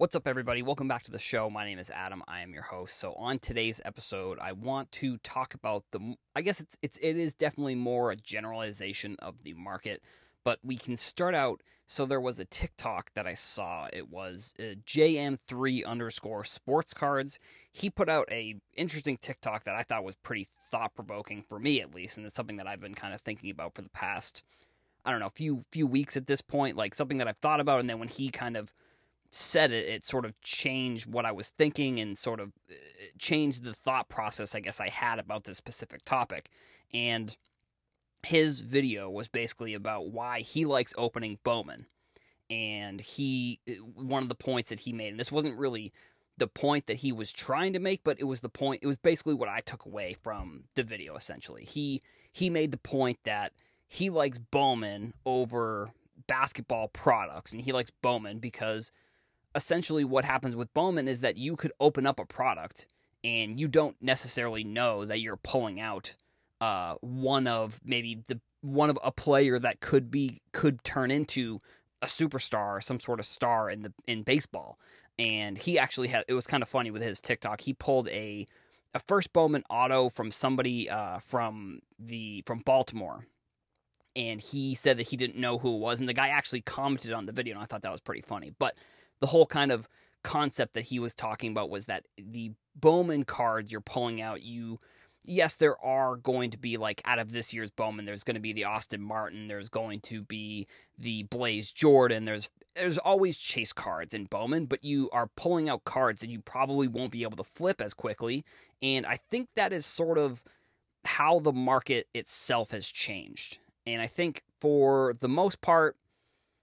What's up, everybody? Welcome back to the show. My name is Adam. I am your host. So, on today's episode, I want to talk about the. I guess it's it's it is definitely more a generalization of the market, but we can start out. So, there was a TikTok that I saw. It was uh, JM3 underscore sports cards. He put out a interesting TikTok that I thought was pretty thought provoking for me, at least, and it's something that I've been kind of thinking about for the past. I don't know, few few weeks at this point, like something that I've thought about, and then when he kind of said it, it sort of changed what I was thinking and sort of uh, changed the thought process I guess I had about this specific topic. And his video was basically about why he likes opening Bowman. And he, uh, one of the points that he made, and this wasn't really the point that he was trying to make, but it was the point, it was basically what I took away from the video essentially. He, he made the point that he likes Bowman over basketball products and he likes Bowman because essentially what happens with Bowman is that you could open up a product and you don't necessarily know that you're pulling out uh, one of maybe the one of a player that could be could turn into a superstar or some sort of star in the in baseball. And he actually had it was kind of funny with his TikTok. He pulled a a first Bowman auto from somebody uh, from the from Baltimore. And he said that he didn't know who it was, and the guy actually commented on the video, and I thought that was pretty funny. But the whole kind of concept that he was talking about was that the Bowman cards you're pulling out, you yes, there are going to be like out of this year's Bowman, there's going to be the Austin Martin, there's going to be the Blaze Jordan, there's there's always chase cards in Bowman, but you are pulling out cards that you probably won't be able to flip as quickly, and I think that is sort of how the market itself has changed. And I think for the most part,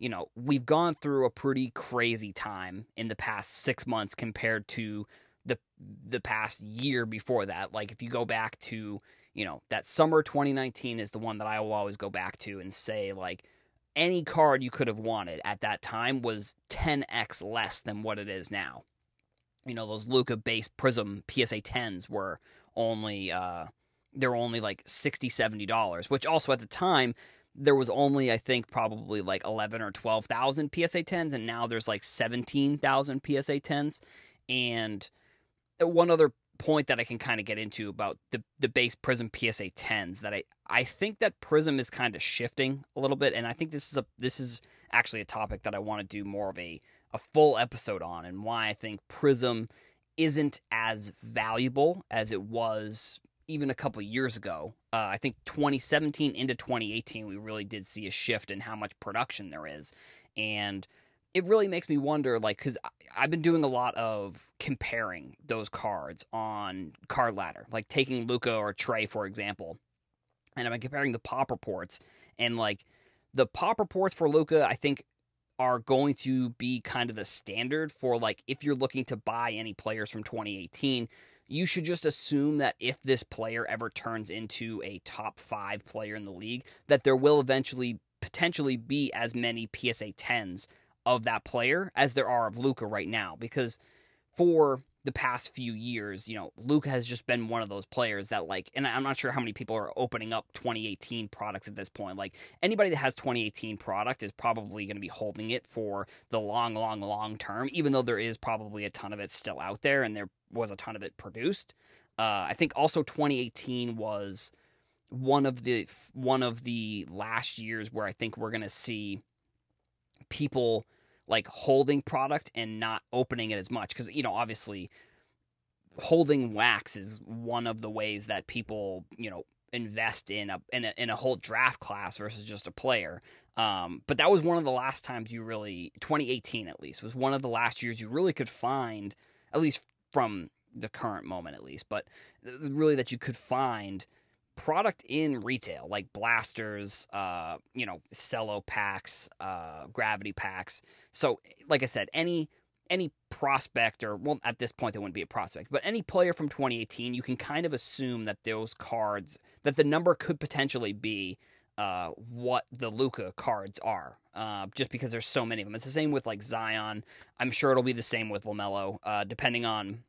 you know, we've gone through a pretty crazy time in the past six months compared to the the past year before that. Like if you go back to, you know, that summer 2019 is the one that I will always go back to and say like any card you could have wanted at that time was 10x less than what it is now. You know, those Luka base Prism PSA 10s were only uh they're only like 60 70 dollars, which also at the time there was only I think probably like 11 or 12,000 PSA 10s and now there's like 17,000 PSA 10s and uh, one other point that I can kind of get into about the the base Prism PSA 10s that I I think that Prism is kind of shifting a little bit and I think this is a this is actually a topic that I want to do more of a a full episode on and why I think Prism isn't as valuable as it was even a couple years ago. Uh, I think 2017 into 2018, we really did see a shift in how much production there is, and it really makes me wonder, like, because I've been doing a lot of comparing those cards on Card Ladder, like taking Luka or Trae for example, and I've been comparing the pop reports, and like the pop reports for Luka. I think are going to be kind of the standard for like if you're looking to buy any players from 2018 you should just assume that if this player ever turns into a top five player in the league, that there will eventually potentially be as many PSA 10s of that player as there are of Luka right now. Because for the past few years, you know, Luka has just been one of those players that like, and I'm not sure how many people are opening up 2018 products at this point. Like anybody that has 2018 product is probably going to be holding it for the long, long, long term. Even though there is probably a ton of it still out there, and there was a ton of it produced. Uh, I think also 2018 was one of the one of the last years where I think we're going to see people like holding product and not opening it as much because you know obviously holding wax is one of the ways that people you know invest in a in a, in a whole draft class versus just a player. Um, but that was one of the last times you really 2018 at least was one of the last years you really could find at least from the current moment at least, but uh, really that you could find product in retail like blasters uh you know cello packs uh gravity packs so like i said any any prospect or well at this point they wouldn't be a prospect but any player from 2018 you can kind of assume that those cards that the number could potentially be uh, what the Luka cards are, uh, just because there's so many of them. It's the same with like Zion. I'm sure it'll be the same with Lamelo, uh, depending on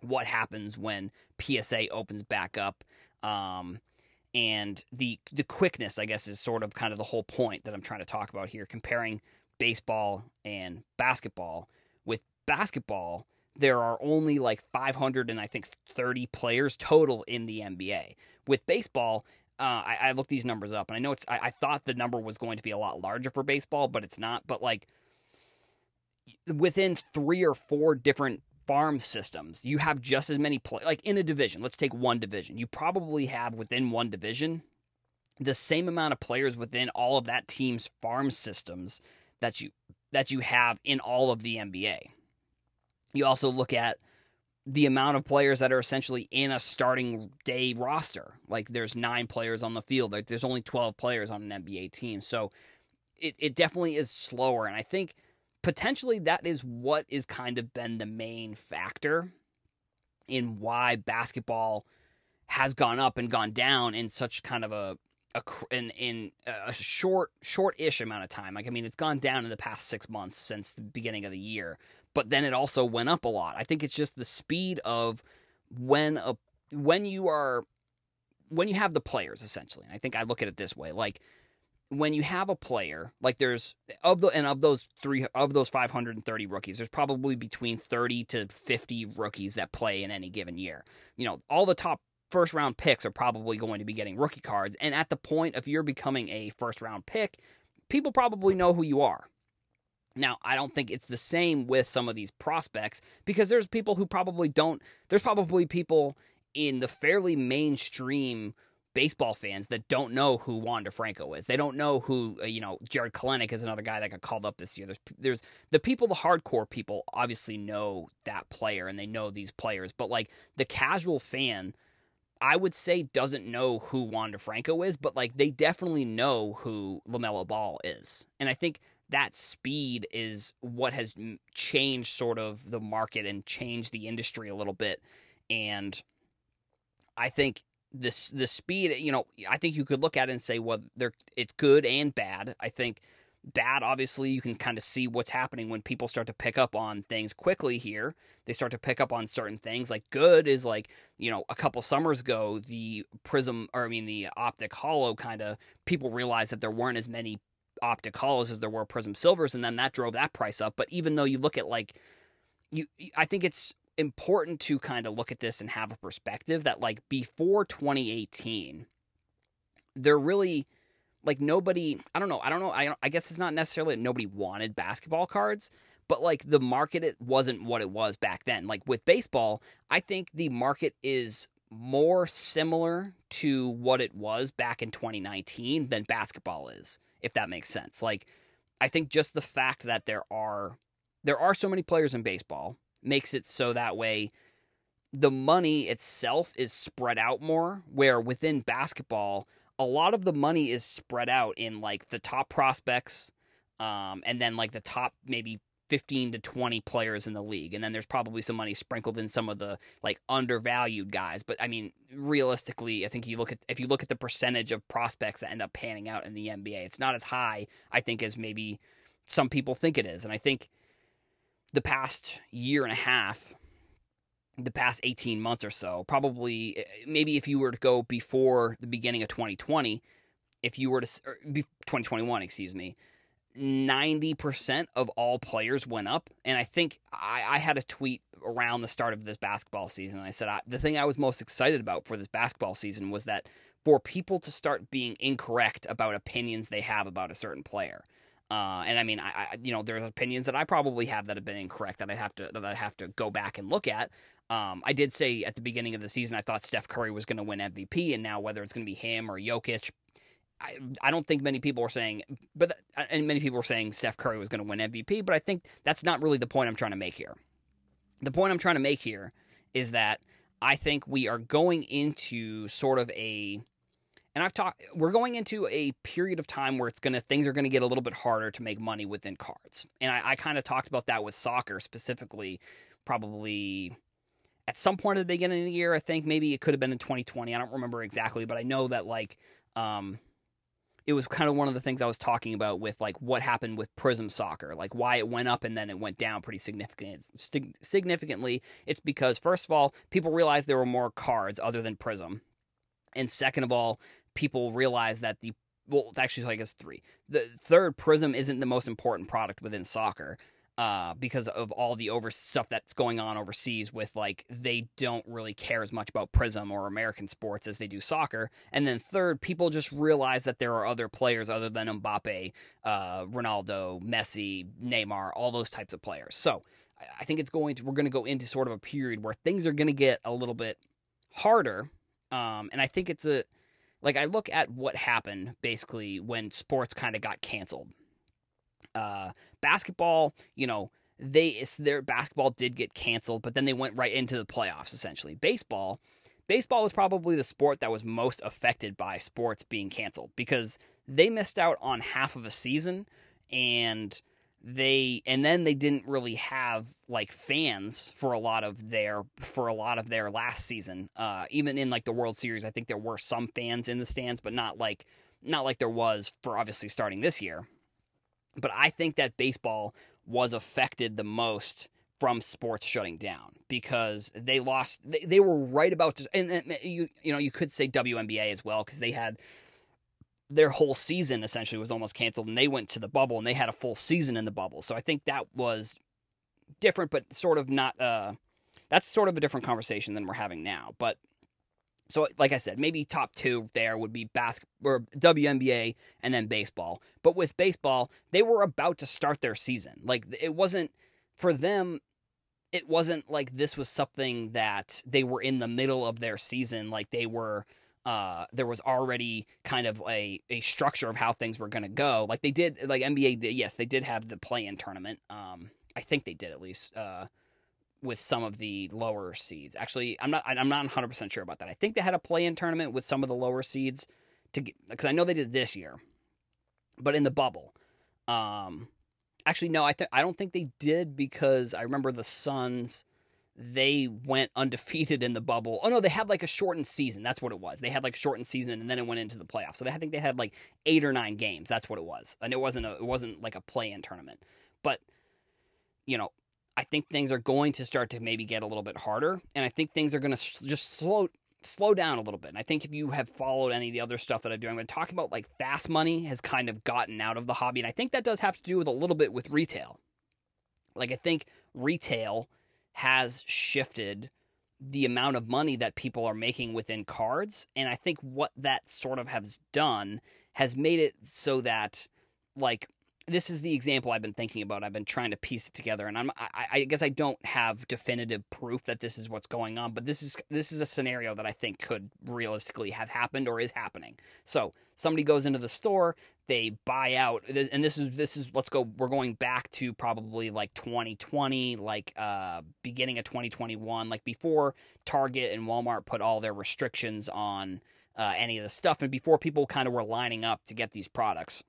what happens when PSA opens back up. Um, and the the quickness, I guess, is sort of kind of the whole point that I'm trying to talk about here, comparing baseball and basketball. With basketball, there are only like 500 and I think 30 players total in the NBA. With baseball, uh, I, I looked these numbers up, and I know it's. I, I thought the number was going to be a lot larger for baseball, but it's not. But like within three or four different farm systems, you have just as many play like in a division. Let's take one division. You probably have within one division the same amount of players within all of that team's farm systems that you that you have in all of the NBA. You also look at the amount of players that are essentially in a starting day roster. Like there's nine players on the field. Like there's only 12 players on an NBA team. So it, it definitely is slower. And I think potentially that is what is kind of been the main factor in why basketball has gone up and gone down in such kind of a, a in in a short short-ish amount of time. Like I mean, it's gone down in the past six months since the beginning of the year, but then it also went up a lot. I think it's just the speed of when a when you are when you have the players essentially. And I think I look at it this way, like when you have a player like there's of the and of those three of those 530 rookies there's probably between 30 to 50 rookies that play in any given year. You know all the top first round picks are probably going to be getting rookie cards and at the point of you're becoming a first round pick people probably know who you are. Now, I don't think it's the same with some of these prospects because there's people who probably don't, there's probably people in the fairly mainstream baseball fans that don't know who Wander Franco is. They don't know who, uh, you know, Jarred Kelenic is another guy that got called up this year. There's, there's the people, the hardcore people obviously know that player and they know these players, but like the casual fan, I would say doesn't know who Wander Franco is, but like they definitely know who LaMelo Ball is. And I think that speed is what has changed sort of the market and changed the industry a little bit. And I think this the speed, you know, I think you could look at it and say, well, they're it's good and bad. I think bad obviously you can kind of see what's happening when people start to pick up on things quickly here they start to pick up on certain things like good is like you know a couple summers ago the prism or i mean the optic holo kind of people realized that there weren't as many optic holos as there were prism silvers, and then that drove that price up. But even though you look at like you, I think it's important to kind of look at this and have a perspective that like before 2018, there really like nobody. I don't know. I don't know. I I guess it's not necessarily that nobody wanted basketball cards. But like the market, it wasn't what it was back then. Like with baseball, I think the market is more similar to what it was back in 2019 than basketball is if that makes sense. Like I think just the fact that there are there are so many players in baseball makes it so that way the money itself is spread out more where within basketball a lot of the money is spread out in like the top prospects um, and then like the top maybe 15 to 20 players in the league. And then there's probably some money sprinkled in some of the like undervalued guys. But i mean realistically i think you look at if you look at the percentage of prospects that end up panning out in the nba it's not as high i think as maybe some people think it is. And i think the past year and a half the past 18 months or so probably eh, maybe if you were to go before the beginning of 2020 if you were to 2021 excuse me 90% of all players went up. And I think I, I, had a tweet around the start of this basketball season. And I said, I, the thing I was most excited about for this basketball season was that for people to start being incorrect about opinions they have about a certain player. Uh, and I mean, I, I, you know, there's opinions that I probably have that have been incorrect that I have to that I have to go back and look at. Um, I did say at the beginning of the season I thought Steph Curry was going to win MVP, and now whether it's going to be him or Jokic, I, I don't think many people are saying, but and many people are saying Steph Curry was going to win MVP, but I think that's not really the point I'm trying to make here. The point I'm trying to make here is that I think we are going into sort of a and I've talked we're going into a period of time where it's gonna things are gonna get a little bit harder to make money within cards. And I, I kind of talked about that with soccer specifically, probably at some point at the beginning of the year. I think maybe it could have been in 2020. I don't remember exactly, but I know that like um, it was kind of one of the things I was talking about with like what happened with Prism Soccer, like why it went up and then it went down pretty significant, significantly. It's because first of all, people realized there were more cards other than Prism, and second of all, people realize that the well, actually, I guess three. The third Prism isn't the most important product within soccer. uh, because of all the over stuff that's going on overseas with like they don't really care as much about Prism or American sports as they do soccer. And then third, people just realize that there are other players other than Mbappe, uh, Ronaldo, Messi, Neymar, all those types of players. So I think it's going to we're going to go into sort of a period where things are going to get a little bit harder. Um, and I think it's a like I look at what happened basically when sports kind of got canceled uh, basketball, you know, they their basketball did get canceled, but then they went right into the playoffs essentially. Baseball, baseball was probably the sport that was most affected by sports being canceled because they missed out on half of a season and they and then they didn't really have like fans for a lot of their for a lot of their last season. Uh even in like the world series i think there were some fans in the stands but not like not like there was for obviously starting this year. But I think that baseball was affected the most from sports shutting down because they lost they, they were right about to and, and, you you know you could say WNBA as well because they had their whole season essentially was almost canceled and they went to the bubble and they had a full season in the bubble so I think that was different but sort of not uh that's sort of a different conversation than we're having now but so, like I said, maybe top two there would be basketball or WNBA and then baseball. But with baseball, they were about to start their season. Like it wasn't for them. It wasn't like this was something that they were in the middle of their season. Like they were. Uh, there was already kind of a, a structure of how things were going to go. Like they did, like NBA did. Yes, they did have the play-in tournament. Um, I think they did at least. Uh, with some of the lower seeds. Actually, I'm not I'm not 100% sure about that. I think they had a play-in tournament with some of the lower seeds to get cuz I know they did this year. But in the bubble. Um actually no, I th- I don't think they did because I remember the Suns they went undefeated in the bubble. Oh no, they had like a shortened season. That's what it was. They had like a shortened season and then it went into the playoffs. So they, I think they had like 8 or 9 games. That's what it was. And it wasn't a it wasn't like a play-in tournament. But you know, I think things are going to start to maybe get a little bit harder, and I think things are going to sh- just slow slow down a little bit. And I think if you have followed any of the other stuff that I do, I'm going to talk about like fast money has kind of gotten out of the hobby, and I think that does have to do with a little bit with retail. Like I think retail has shifted the amount of money that people are making within cards, and I think what that sort of has done has made it so that like this is the example I've been thinking about. I've been trying to piece it together, and I'm I, I, guess I don't have definitive proof that this is what's going on, but this is this is a scenario that I think could realistically have happened or is happening. So somebody goes into the store, they buy out, and this is this is let's go. We're going back to probably like 2020, like uh, beginning of 2021, like before Target and Walmart put all their restrictions on uh, any of the stuff, and before people kind of were lining up to get these products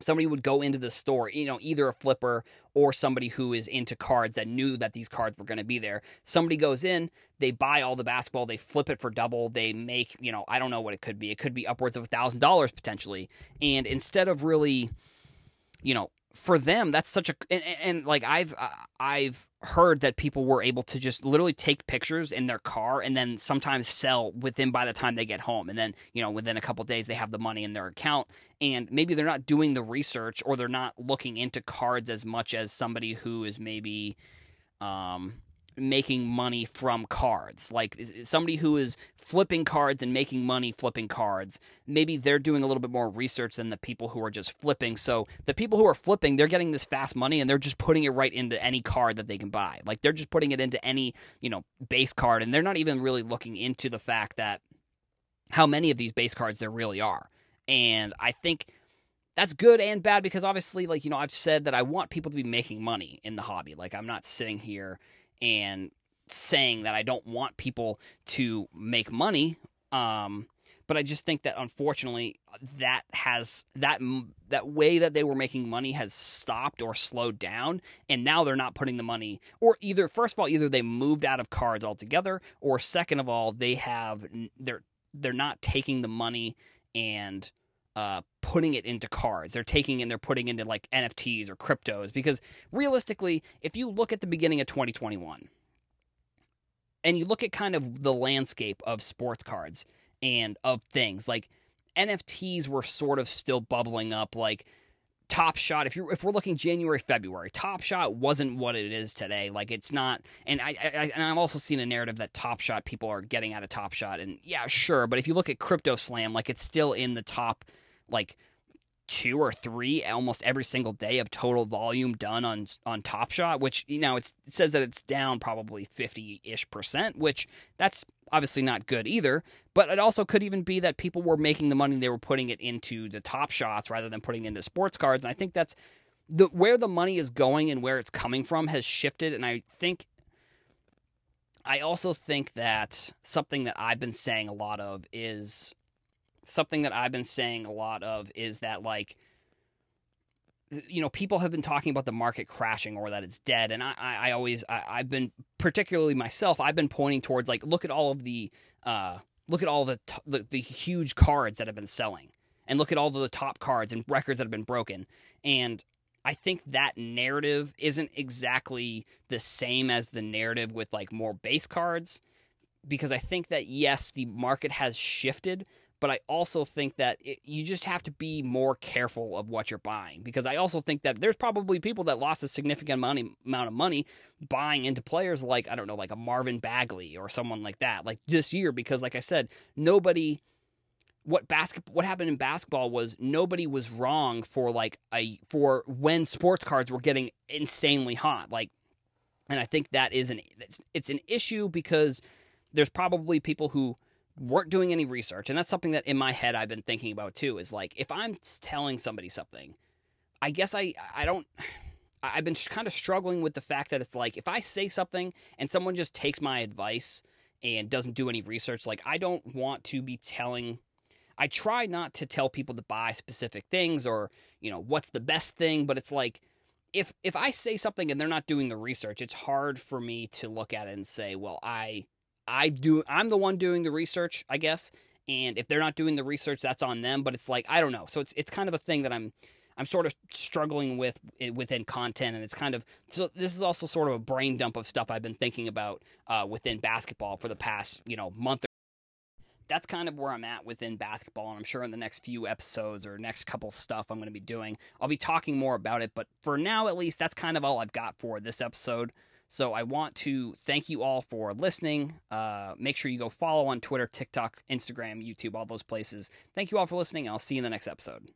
somebody would go into the store, you know, either a flipper or somebody who is into cards that knew that these cards were going to be there. Somebody goes in, they buy all the basketball, they flip it for double, they make, you know, I don't know what it could be. It could be upwards of a $1,000 potentially. And instead of really, you know, for them that's such a and, and, like i've uh, i've heard that people were able to just literally take pictures in their car and then sometimes sell within by the time they get home. And then you know within a couple days they have the money in their account. And maybe they're not doing the research or they're not looking into cards as much as somebody who is maybe um making money from cards. Like somebody who is flipping cards and making money flipping cards, maybe they're doing a little bit more research than the people who are just flipping. So the people who are flipping, they're getting this fast money and they're just putting it right into any card that they can buy. Like they're just putting it into any, you know, base card and they're not even really looking into the fact that how many of these base cards there really are. And I think that's good and bad because obviously like you know I've said that I want people to be making money in the hobby. Like I'm not sitting here and saying that I don't want people to make money. Um, but I just think that unfortunately that has that that way that they were making money has stopped or slowed down, and now they're not putting the money. Or either first of all, either they moved out of cards altogether, or second of all, they have they're they're not taking the money and uh, putting it into cards. They're taking and they're putting into like NFTs or cryptos because realistically, if you look at the beginning of 2021 and you look at kind of the landscape of sports cards and of things like NFTs were sort of still bubbling up like Top Shot, if you're if we're looking January February, Top Shot wasn't what it is today. Like it's not, and I, I and I've also seen a narrative that Top Shot people are getting out of Top Shot, and yeah, sure, but if you look at Crypto Slam, like it's still in the top, like two or three almost every single day of total volume done on on Top Shot, which you know it says that it's down probably fifty ish percent, which that's obviously not good either. But it also could even be that people were making the money they were putting it into the top shots rather than putting into sports cards. And I think that's the where the money is going and where it's coming from has shifted. And I think I also think that something that I've been saying a lot of is something that I've been saying a lot of is that like you know, people have been talking about the market crashing or that it's dead, and I, I always, I, have been particularly myself, I've been pointing towards like, look at all of the, uh, look at all the, t- the the huge cards that have been selling, and look at all the top cards and records that have been broken, and I think that narrative isn't exactly the same as the narrative with like more base cards, because I think that yes, the market has shifted, but I also think that it, you just have to be more careful of what you're buying because I also think that there's probably people that lost a significant money, amount of money buying into players like I don't know like a Marvin Bagley or someone like that like this year because like I said nobody what basketball what happened in basketball was nobody was wrong for like a for when sports cards were getting insanely hot like and I think that is an it's, it's an issue because there's probably people who weren't doing any research and that's something that in my head I've been thinking about too is like if I'm telling somebody something I guess I I don't I've been kind of struggling with the fact that it's like if I say something and someone just takes my advice and doesn't do any research like I don't want to be telling I try not to tell people to buy specific things or you know what's the best thing but it's like if if I say something and they're not doing the research it's hard for me to look at it and say well I I do I'm the one doing the research, I guess. And if they're not doing the research, that's on them. But it's like I don't know. So it's it's kind of a thing that I'm I'm sort of struggling with eh, within content, and it's kind of so. This is also sort of a brain dump of stuff I've been thinking about uh, within basketball for the past you know month. or That's kind of where I'm at within basketball, and I'm sure in the next few episodes or next couple stuff I'm going to be doing, I'll be talking more about it. But for now, at least, that's kind of all I've got for this episode. So I want to thank you all for listening. Uh, make sure you go follow on Twitter, TikTok, Instagram, YouTube, all those places. Thank you all for listening, and I'll see you in the next episode.